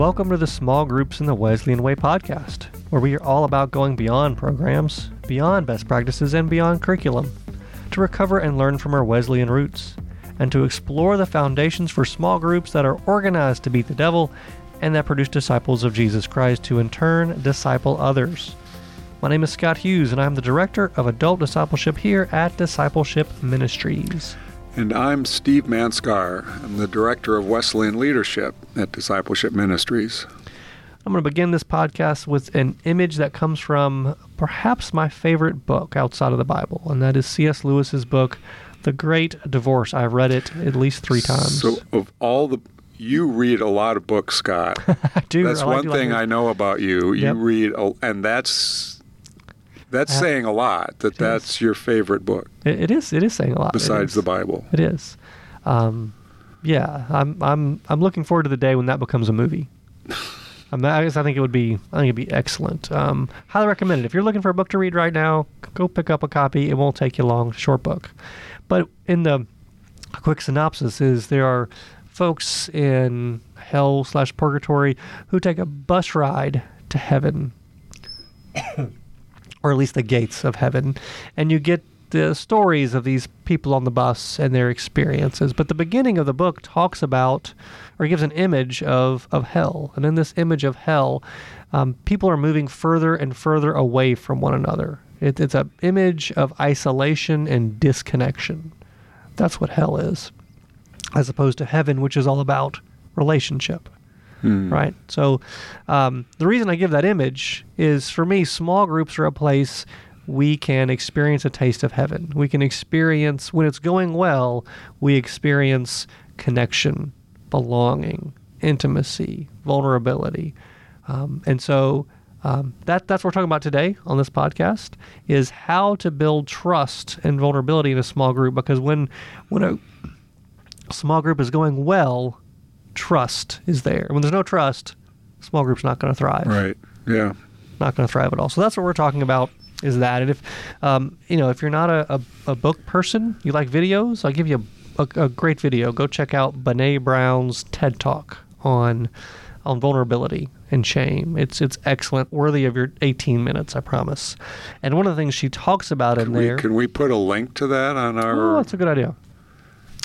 Welcome to the Small Groups in the Wesleyan Way podcast, where we are all about going beyond programs, beyond best practices, and beyond curriculum to recover and learn from our Wesleyan roots, and to explore the foundations for small groups that are organized to beat the devil and that produce disciples of Jesus Christ to in turn disciple others. My name is Scott Hughes, and I'm the Director of Adult Discipleship here at Discipleship Ministries. And I'm Steve Manskar. I'm the Director of Wesleyan Leadership at Discipleship Ministries. I'm going to begin this podcast with an image that comes from perhaps my favorite book outside of the Bible, and that is C.S. Lewis's book, The Great Divorce. I've read it at least three times. So, of all the you read a lot of books, Scott. I do. That's I one like thing. I know about you. You Yep. read, a, and that's that's Uh, saying a lot. That that's your favorite book It, it is. It is saying a lot. Besides the Bible. It is. Um, yeah, I'm. I'm. I'm looking forward to the day when that becomes a movie. Um, I guess I think it would be. I think it'd be excellent. Um, highly recommend it. If you're looking for a book to read right now, go pick up a copy. It won't take you long. Short book, but in the a quick synopsis is there are folks in hell slash purgatory who take a bus ride to heaven or at least the gates of heaven and you get the stories of these people on the bus and their experiences. But the beginning of the book talks about or gives an image of, of hell. And in this image of hell um, people are moving further and further away from one another. It, it's an image of isolation and disconnection. That's what hell is as opposed to heaven which is all about relationship Hmm. right? So, um, the reason I give that image is for me, small groups are a place we can experience a taste of heaven. We can experience, when it's going well, we experience connection, belonging, intimacy, vulnerability. Um, and so, um, that, that's what we're talking about today on this podcast is how to build trust and vulnerability in a small group because when when a small group is going well trust is there. When there's no trust, small group's not going to thrive. Right. Yeah. Not going to thrive at all. So that's what we're talking about. Is that and if um, you know if you're not a, a, a book person, you like videos, I'll give you a, a, a great video. Go check out Brene Brown's TED Talk on on vulnerability and shame. It's it's excellent, worthy of your 18 minutes, I promise. And one of the things she talks about in we, there. can we put a link to that on our oh, that's a good idea.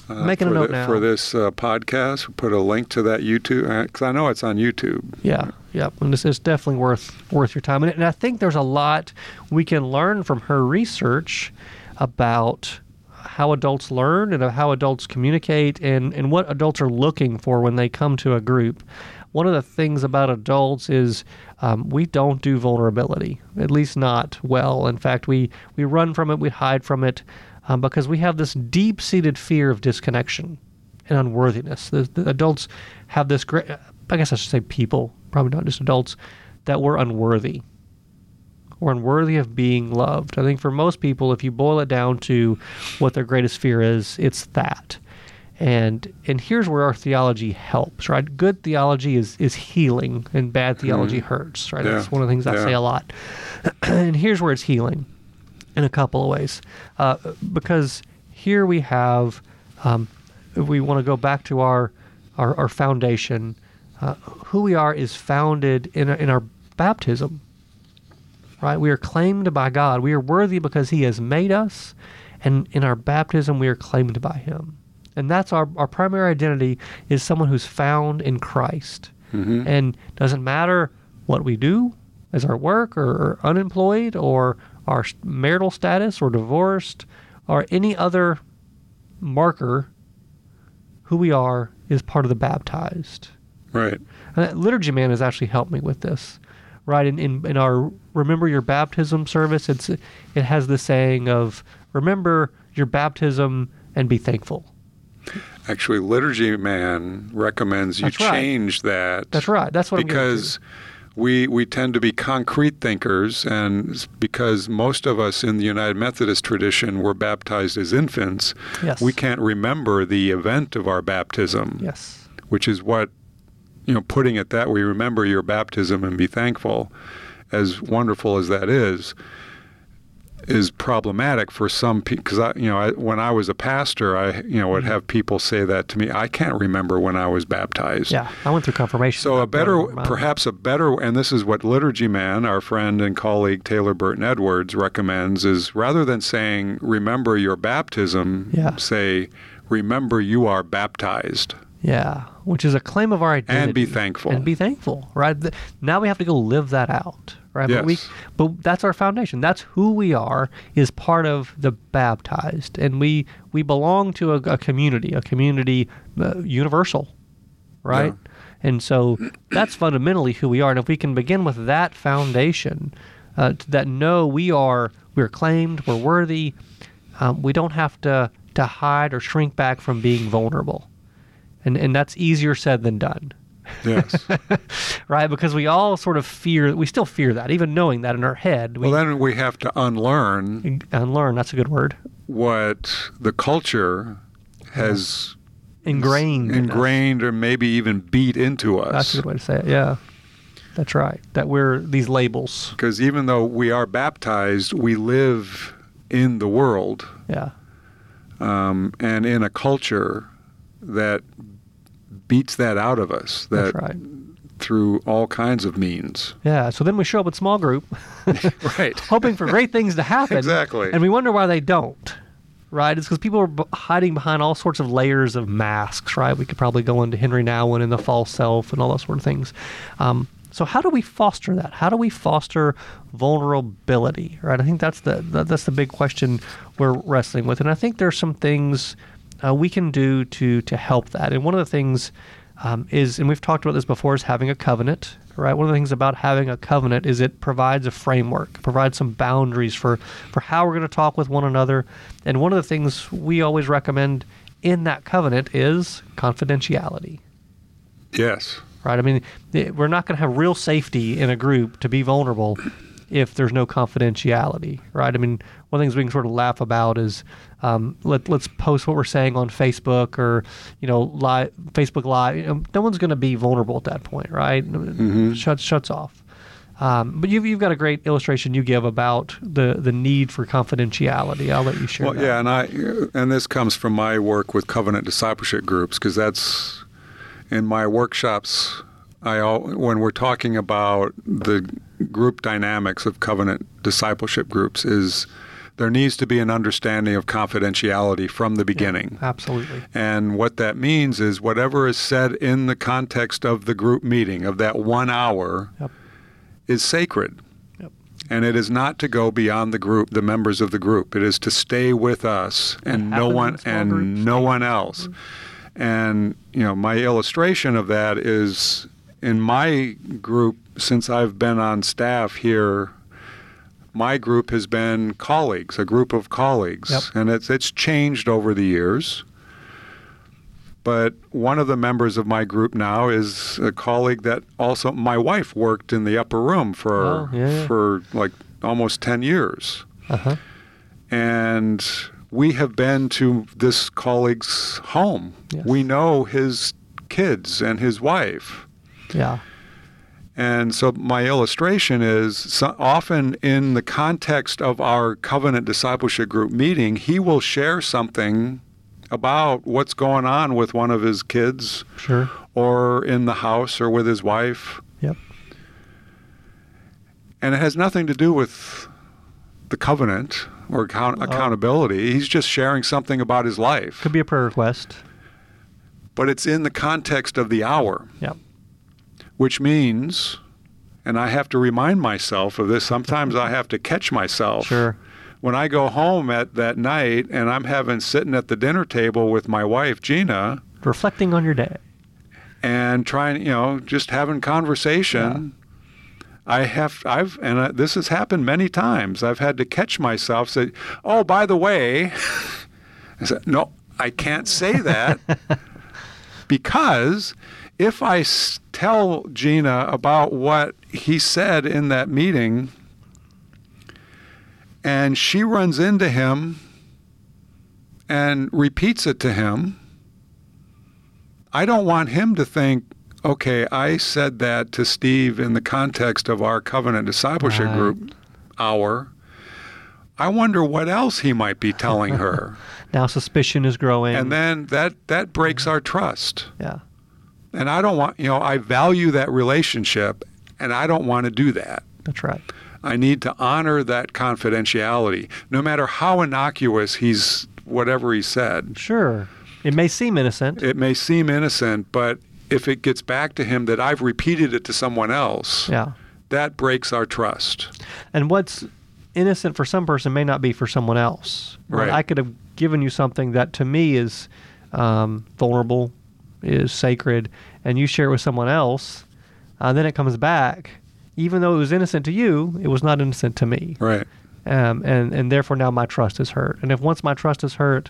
Uh, making a note the- now. for this uh, podcast? Put a link to that YouTube because I know it's on YouTube. Yeah, yeah, and this is definitely worth worth your time. And, and I think there's a lot we can learn from her research about how adults learn and how adults communicate and, and what adults are looking for when they come to a group. One of the things about adults is um, we don't do vulnerability, at least not well. In fact, we, we run from it, we hide from it, um, because we have this deep seated fear of disconnection and unworthiness. The, the adults have this great, I guess I should say people, probably not just adults, that we're unworthy. We're unworthy of being loved. I think for most people, if you boil it down to what their greatest fear is, it's that. And and here's where our theology helps, right? Good theology is is healing, and bad theology hurts, right? Yeah. That's one of the things I Yeah. say a lot. and here's where it's healing, in a couple of ways, uh, because here we have, um, we want to go back to our our, our foundation, uh, who we are is founded in our, in our baptism. Right? We are claimed by God. We are worthy because He has made us, and in our baptism we are claimed by Him. And that's our, our primary identity is someone who's found in Christ. Mhm. And doesn't matter what we do as our work or, or unemployed or our marital status or divorced or any other marker, who we are is part of the baptized. Right. Uh, Liturgy Man has actually helped me with this. Right in, in, in our remember your baptism service, it's it has the saying of remember your baptism and be thankful. Actually, Liturgy Man recommends you right. change that. That's right. That's what because we we tend to be concrete thinkers, and because most of us in the United Methodist tradition were baptized as infants, Yes. we can't remember the event of our baptism, Yes. which is what you know. Putting it that way, remember your baptism and be thankful, as wonderful as that is. Is problematic for some people because I, you know, I, when I was a pastor, I, you know, would Mm-hmm. have people say that to me. I can't remember when I was baptized. Yeah, I went through confirmation. So a better, perhaps a better, and this is what Liturgy Man, our friend and colleague Taylor Burton Edwards recommends, is rather than saying "remember your baptism," Yeah. say "remember you are baptized." Yeah, which is a claim of our identity. And be thankful. And be thankful, right? Now we have to go live that out, right? But we, but that's our foundation. That's who we are. Is part of the baptized, and we we belong to a, a community, a community uh, universal, right? And so that's fundamentally who we are. And if we can begin with that foundation, uh, that know we are we're claimed, we're worthy, um, we don't have to to hide or shrink back from being vulnerable and and that's easier said than done Yes. right? Because we all sort of fear we still fear that even knowing that in our head we well, then we have to unlearn unlearn that's a good word. what the culture has ingrained in ingrained or maybe even beat into us. that's a good way to say it yeah. That's right that we're these labels. Because even though we are baptized, we live in the world yeah. um, and in a culture that beats that out of us. That that's right through all kinds of means. yeah so then we show up at small group Right. hoping for great things to happen Exactly. and we wonder why they don't right it's because people are b- hiding behind all sorts of layers of masks right we could probably go into henri nouwen and in the false self and all those sort of things um, so how do we foster that how do we foster vulnerability right i think that's the, the that's the big question we're wrestling with and i think there's some things uh, we can do to to help that and one of the things um, is, and we've talked about this before, is having a covenant, right? One of the things about having a covenant is it provides a framework, provides some boundaries for, for how we're going to talk with one another. And one of the things we always recommend in that covenant is confidentiality, Yes. right? I mean, we're not going to have real safety in a group to be vulnerable if there's no confidentiality, right? I mean, one of the things we can sort of laugh about is um, let let's post what we're saying on Facebook or you know live Facebook Live. You know, no one's going to be vulnerable at that point, right? Shuts shuts off. Um, but you've, you've got a great illustration you give about the, the need for confidentiality. I'll let you share. Well, that. yeah, and I and this comes from my work with covenant discipleship groups because that's in my workshops. I when we're talking about the group dynamics of covenant discipleship groups is there needs to be an understanding of confidentiality from the beginning. Absolutely. And what that means is whatever is said in the context of the group meeting of that one hour Yep. is sacred. Yep. And it is not to go beyond the group, the members of the group. It is to stay with us and no one and groups. no one else. And you know, my illustration of that is in my group since I've been on staff here my group has been colleagues, a group of colleagues, Yep. and it's it's changed over the years. But one of the members of my group now is a colleague that also my wife worked in the upper room for Oh, yeah, for like almost 10 years. Uh huh. And we have been to this colleague's home. Yes. We know his kids and his wife. Yeah. And so my illustration is so often in the context of our covenant discipleship group meeting, he will share something about what's going on with one of his kids Sure. or in the house or with his wife. Yep. And it has nothing to do with the covenant or account- uh, accountability. He's just sharing something about his life. Could be a prayer request. But it's in the context of the hour. Yep. Which means, and I have to remind myself of this, sometimes I have to catch myself. Sure. When I go home at that night and I'm having sitting at the dinner table with my wife Gina Reflecting on your day. and trying, you know, just having conversation. I have, I've, and uh, this has happened many times. I've had to catch myself say, "Oh, by the way," I said, "No, I can't say that because if I tell Gina about what he said in that meeting, and she runs into him and repeats it to him." I don't want him to think, okay, I said that to Steve in the context of our covenant discipleship Right. group hour. I wonder what else he might be telling her. Now suspicion is growing. and then that that breaks our trust. yeah, And I don't want, you know, I value that relationship and I don't want to do that. that's right. I need to honor that confidentiality, no matter how innocuous he's whatever he said. Sure. It may seem innocent. It may seem innocent, but if it gets back to him that I've repeated it to someone else, yeah. that breaks our trust. And what's innocent for some person may not be for someone else. Right. I could have given you something that to me is um, vulnerable, is sacred, and you share it with someone else, uh, then it comes back. Even though it was innocent to you, it was not innocent to me. Right. Um, and, and therefore now my trust is hurt. And if once my trust is hurt,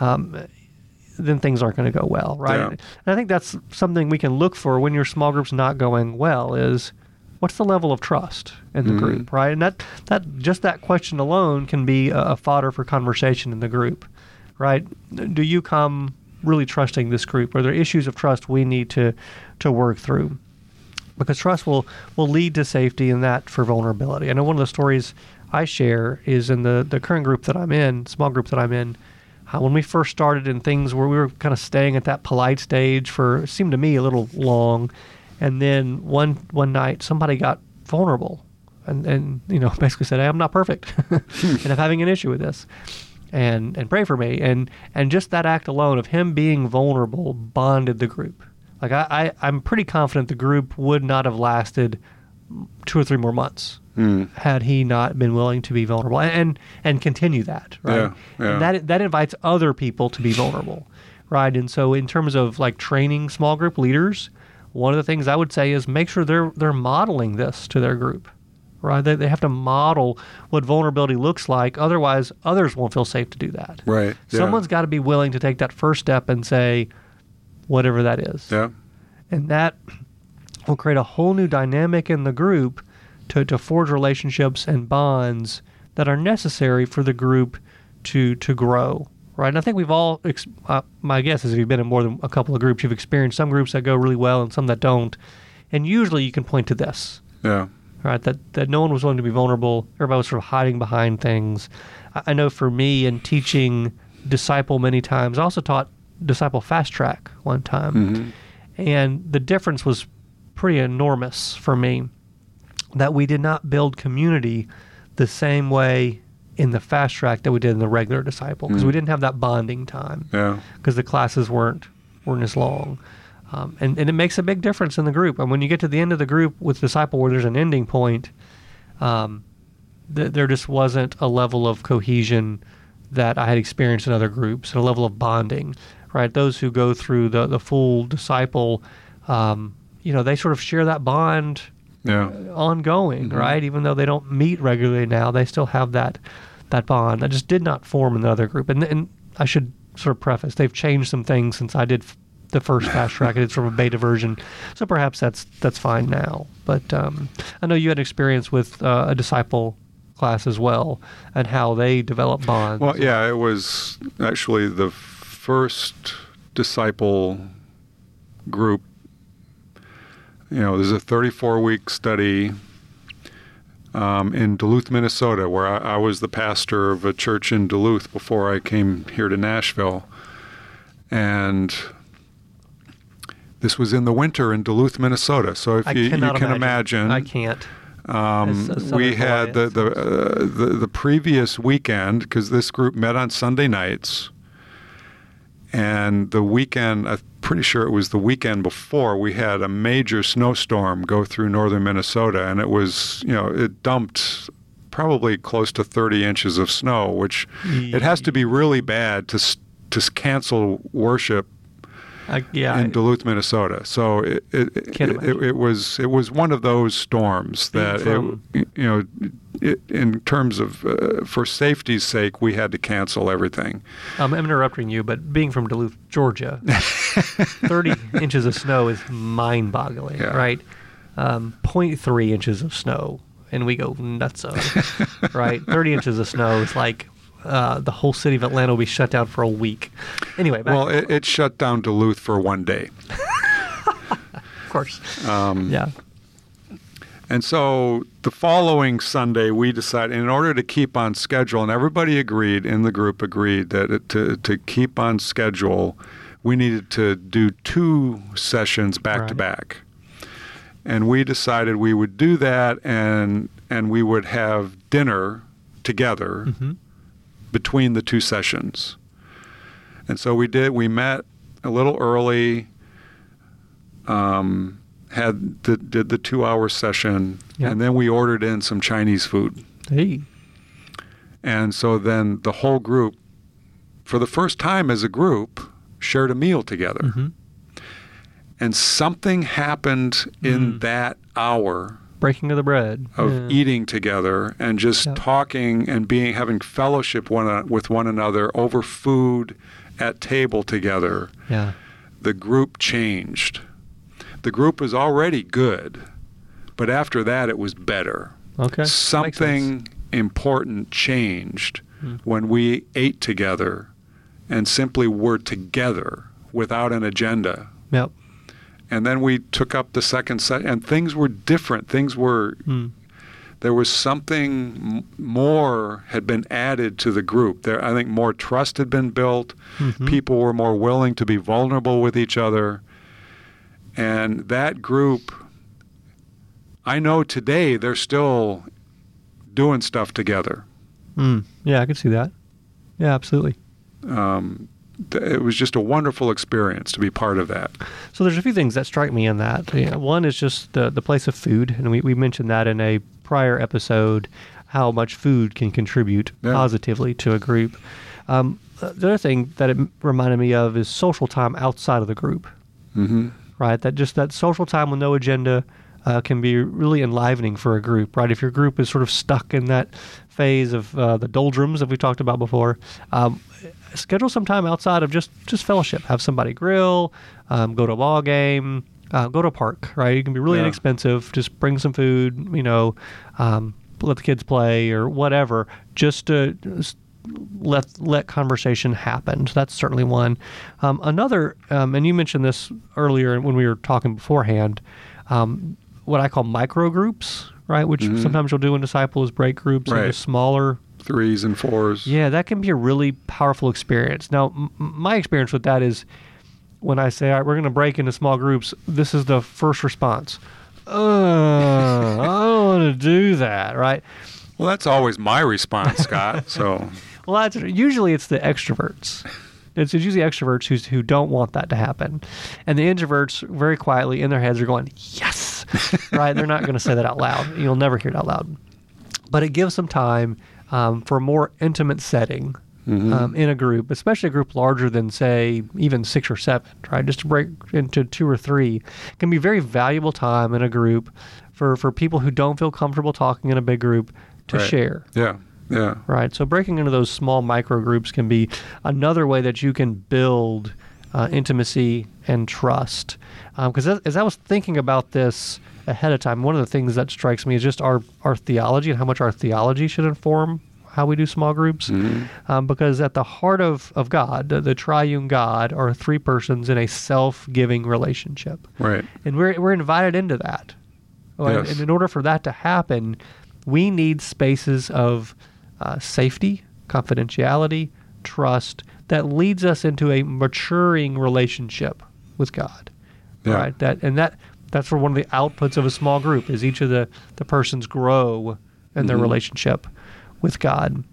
um, then things aren't going to go well, right? Yeah. And I think that's something we can look for when your small group's not going well is what's the level of trust in the Mhm. group, right? And that, that just that question alone can be a, a fodder for conversation in the group, right? Do you come really trusting this group? Are there issues of trust we need to to work through? because trust will will lead to safety and that for vulnerability. I know one of the stories I share is in the the current group that I'm in, small group that I'm in. Uh, when we first started in things where we were kind of staying at that polite stage for seemed to me a little long, and then one one night somebody got vulnerable, and and you know basically said, "Hey, I'm not perfect, and I'm having an issue with this." And, and pray for me and and just that act alone of him being vulnerable bonded the group like I, I, I'm pretty confident the group would not have lasted two or three more months Mm. had he not been willing to be vulnerable and and, and continue that, right? Yeah, yeah. And that that invites other people to be vulnerable, right? And so in terms of like training small group leaders, one of the things I would say is make sure they're they're modeling this to their group. Right? They, they have to model what vulnerability looks like. Otherwise, others won't feel safe to do that. Right. Yeah. Someone's got to be willing to take that first step and say, whatever that is Yeah. and that will create a whole new dynamic in the group to, to forge relationships and bonds that are necessary for the group to to grow right and i think we've all ex- uh, my guess is if you've been in more than a couple of groups you've experienced some groups that go really well and some that don't and usually you can point to this Yeah. Right? That that no one was willing to be vulnerable. Everybody was sort of hiding behind things. I, I know for me in teaching disciple many times, I also taught disciple fast track one time, Mhm. and the difference was pretty enormous for me. That we did not build community the same way in the fast track that we did in the regular disciple because we Mm. didn't have that bonding time Yeah. because the classes weren't weren't as long. Um, and, and it makes a big difference in the group. And when you get to the end of the group with disciple where there's an ending point, um, th- there just wasn't a level of cohesion that I had experienced in other groups, and a level of bonding. Right, those who go through the the full disciple, um, you know, they sort of share that bond Yeah. ongoing, Mhm. right? Even though they don't meet regularly now, they still have that that bond that just did not form in the other group. And and I should sort of preface they've changed some things since I did the first fast track. I did sort of a beta version, so perhaps that's that's fine now. But um, I know you had experience with uh, a disciple class as well, and how they develop bonds. Well, yeah, it was actually the first disciple group. You know, there's a 34 week study um, in Duluth, Minnesota, where I, I was the pastor of a church in Duluth before I came here to Nashville. And this was in the winter in Duluth, Minnesota. So if you, you can imagine, I can't. um, we had the the, uh, the the previous weekend because this group met on Sunday nights, and the weekend I'm pretty sure it was the weekend before we had a major snowstorm go through northern Minnesota, and it was you know it dumped probably close to 30 inches of snow, which it has to be really bad to to cancel worship I, yeah, in Duluth, Minnesota. So it it, it, it, was it was one of those storms that from- it, you know it, in terms of uh, for safety's sake we had to cancel everything. Um, I'm interrupting you, but being from Duluth, Georgia, 30 inches of snow is mind boggling, Yeah. right? Um, 0.3 inches of snow, and we go nuts, right? 30 inches of snow is like uh, the whole city of Atlanta will be shut down for a week. Anyway, Well, it, it shut down Duluth for one day. of course. Um, Yeah. And so the following Sunday, we decided, in order to keep on schedule, and everybody agreed in the group agreed that it, to, to keep on schedule, we needed to do two sessions back to back. And we decided we would do that and and we would have dinner together Mm-hmm. Between the two sessions. And so we did. We met a little early. Um, had the did the two hour session, Yeah. and then we ordered in some Chinese food. Hey. And so then the whole group, for the first time as a group, shared a meal together. Mhm. And something happened in Mm. that hour Breaking of the bread. of Yeah. eating together and just Yep. talking and being having fellowship one with one another over food at table together Yeah. the group changed the group was already good but after that it was better Okay. Something important changed Hmm. when we ate together and simply were together without an agenda Yep. And then we took up the second set and things were different things were Mm. there was something more had been added to the group. There, I think more trust had been built. Mhm. People were more willing to be vulnerable with each other, and that group. I know today they're still doing stuff together. Mm. Yeah, I can see that. Yeah, absolutely. Um, it was just a wonderful experience to be part of that. So there's a few things that strike me in that. Know, one is just the the place of food, and we, we mentioned that in a prior episode, how much food can contribute Yeah. positively to a group. Um, the other thing that it reminded me of is social time outside of the group, hmm right? That just that social time with no agenda uh, can be really enlivening for a group, right? If your group is sort of stuck in that phase of uh, the doldrums that we talked about before, um, schedule some time outside of just just fellowship. Have somebody grill, um, go to a ball game, uh, go to a park, right? It can be really Yeah. inexpensive. Just bring some food, you know, um, let the kids play or whatever, just to just let let conversation happen. So that's certainly one. Um, another, um, and you mentioned this earlier when we were talking beforehand. Um, what I call micro groups, right? Which Mhm. sometimes you'll do in disciples break groups into Right. smaller Threes and fours. yeah, that can be a really powerful experience. Now, m- my experience with that is when I say, all right, we're going to break into small groups, this is the first response. Uh, I don't want to do that, right? Well, that's always my response, Scott. So Well, that's usually it's the extroverts. It's usually extroverts who's, who don't want that to happen, and the introverts very quietly in their heads are going, "Yes," right? They're not going to say that out loud. You'll never hear it out loud, but it gives them time um, for a more intimate setting Mhm. um, in a group, especially a group larger than say even six or seven, right? Just to break into two or three can be very valuable time in a group for for people who don't feel comfortable talking in a big group to Right. share. yeah, yeah. Right. So breaking into those small micro groups can be another way that you can build uh, intimacy and trust. Because as, as I was thinking about this ahead of time, one of the things that strikes me is just our, our theology and how much our theology should inform how we do small groups. Mhm. Um, because at the heart of, of God, the, the triune God, are three persons in a self giving relationship Right. and we're we're invited into that. Yes. And in order for that to happen, we need spaces of uh, safety, confidentiality, trust that leads us into a maturing relationship with God. Yeah. Right. That and that that's where one of the outputs of a small group is each of the the persons grow in their Mhm. relationship with God.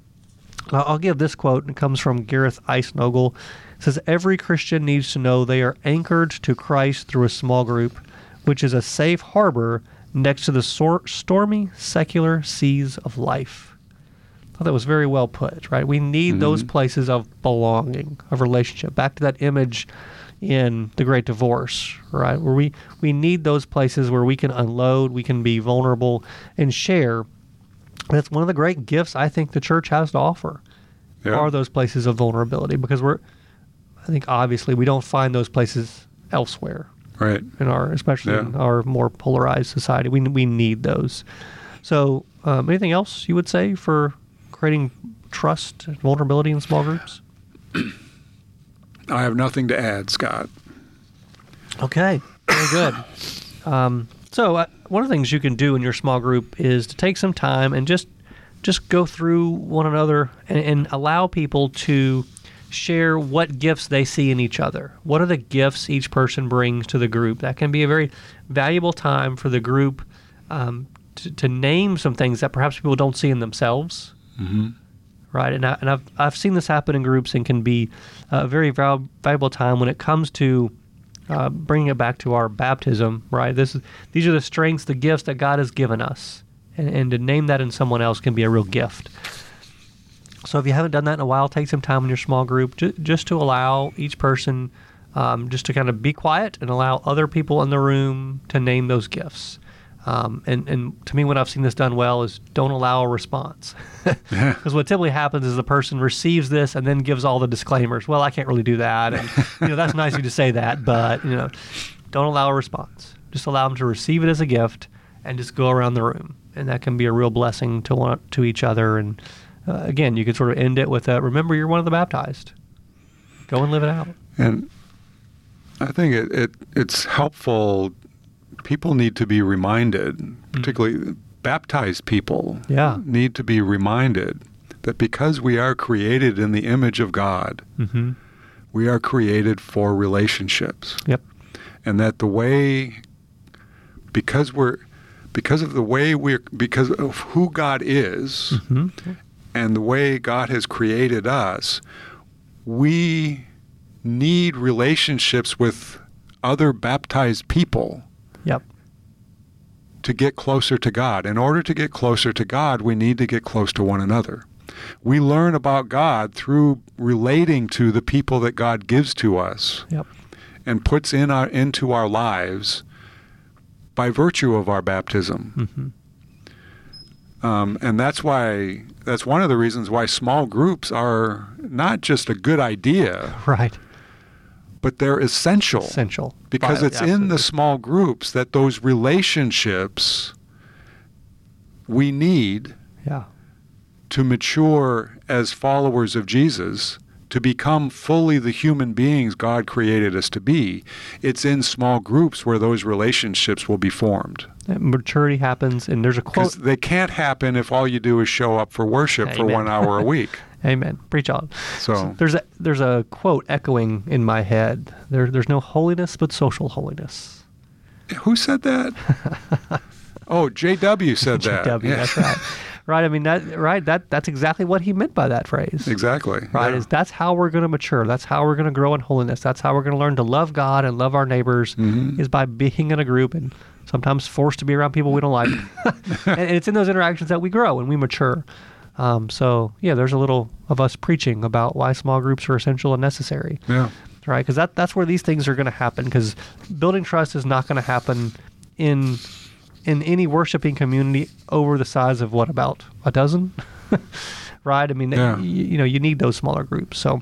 I'll I'll give this quote, and it comes from Gareth Icenogle. It says, Every Christian needs to know they are anchored to Christ through a small group, which is a safe harbor next to the sor- stormy secular seas of life. I thought that was very well put, right? We need those Mhm. places of belonging, of relationship. Back to that image in the Great Divorce, right? Where we, we need those places where we can unload, we can be vulnerable and share. That's one of the great gifts I think the church has to offer Yeah. are those places of vulnerability because we're I think obviously we don't find those places elsewhere right. in our especially Yeah. in our more polarized society. We we need those. So, um, anything else you would say for creating trust and vulnerability in small groups? I have nothing to add, Scott. Okay, very good. Um, So uh, one of the things you can do in your small group is to take some time and just just go through one another and, and allow people to share what gifts they see in each other. What are the gifts each person brings to the group? That can be a very valuable time for the group um, to, to, name some things that perhaps people don't see in themselves. Mm-hmm. Right, and, I, and I've I've seen this happen in groups and can be a very valuable time when it comes to uh, bringing it back to our baptism. Right, this is, these are the strengths, the gifts that God has given us, and, and to name that in someone else can be a real gift. So if you haven't done that in a while, take some time in your small group ju- just to allow each person um, just to kind of be quiet and allow other people in the room to name those gifts. Um, and, and to me, when I've seen this done well is don't allow a response. Because what typically happens is the person receives this and then gives all the disclaimers. Well, I can't really do that. And, you know, that's nice of you to say that, but, you know, don't allow a response. Just allow them to receive it as a gift and just go around the room. And that can be a real blessing to one, to each other. And uh, again, you could sort of end it with a, remember, you're one of the baptized. Go and live it out. And I think it, it it's helpful people need to be reminded, mm-hmm. particularly mm-hmm. baptized people, yeah. need to be reminded that because we are created in the image of God, mm-hmm. we are created for relationships. Yep. And that the way, because we're, because of the way we're, because of who God is, mm-hmm. and the way God has created us, we need relationships with other baptized people Yep. To get closer to God. In order to get closer to God, we need to get close to one another. We learn about God through relating to the people that God gives to us yep. and puts in our, into our lives by virtue of our baptism. Mm-hmm. Um, and that's why that's one of the reasons why small groups are not just a good idea, right? But they're essential. Essential. Because it's absolutely. in the small groups that those relationships we need yeah. to mature as followers of Jesus, to become fully the human beings God created us to be. It's in small groups where those relationships will be formed. That maturity happens, and there's a quote. They can't happen if all you do is show up for worship Amen. for one hour a week. Amen. Preach on. So, so, there's a there's a quote echoing in my head. There there's no holiness but social holiness. Who said that? oh, J.W. said that. J.W. Yeah. That's right. right. I mean that right. That that's exactly what he meant by that phrase. Exactly. Right. Yeah. Is that's how we're going to mature. That's how we're going to grow in holiness. That's how we're going to learn to love God and love our neighbors. Mm-hmm. Is by being in a group and sometimes forced to be around people we don't like. and it's in those interactions that we grow and we mature. Um, so yeah, there's a little of us preaching about why small groups are essential and necessary. Yeah. Right, because that that's where these things are going to happen. Because building trust is not going to happen in in any worshiping community over the size of what about a dozen, right? I mean, yeah. you, you know, you need those smaller groups. So,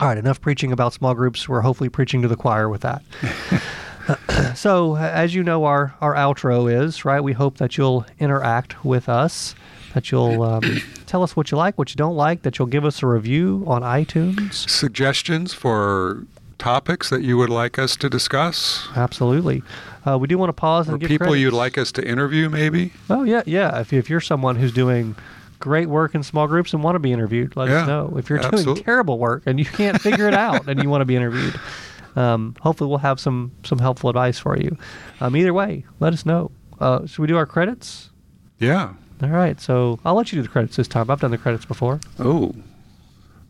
all right, enough preaching about small groups. We're hopefully preaching to the choir with that. so, as you know, our our outro is right. We hope that you'll interact with us that you'll um, tell us what you like, what you don't like, that you'll give us a review on iTunes. Suggestions for topics that you would like us to discuss? Absolutely. Uh, we do want to pause and or give people credits. you'd like us to interview, maybe. Oh yeah, yeah. If, if you're someone who's doing great work in small groups and want to be interviewed, let yeah, us know. If you're absolutely. doing terrible work and you can't figure it out and you want to be interviewed, um, hopefully we'll have some some helpful advice for you. Um, either way, let us know. Uh, should we do our credits? Yeah. All right, so I'll let you do the credits this time. I've done the credits before. Oh,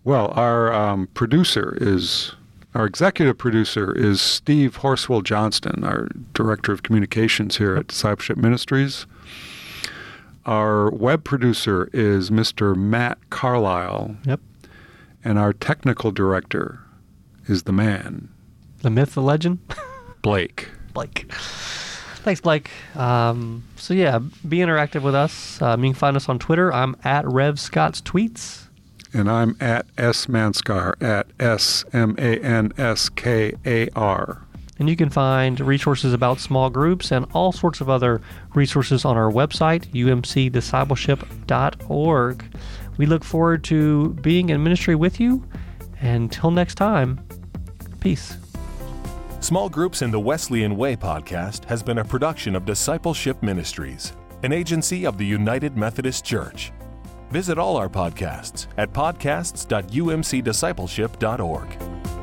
well, our um, producer is our executive producer is Steve Horswill Johnston, our director of communications here at Discipleship Ministries. Our web producer is Mr. Matt Carlisle. Yep. And our technical director is the man. The myth, the legend? Blake. Blake. Thanks, Blake. Um, so yeah, be interactive with us. Um, you can find us on Twitter. I'm at Rev Scott's Tweets. And I'm at S Manskar at S M A N S K A R. And you can find resources about small groups and all sorts of other resources on our website, umcdiscipleship.org. We look forward to being in ministry with you. Until next time, peace. Small Groups in the Wesleyan Way podcast has been a production of Discipleship Ministries, an agency of the United Methodist Church. Visit all our podcasts at podcasts.umcdiscipleship.org.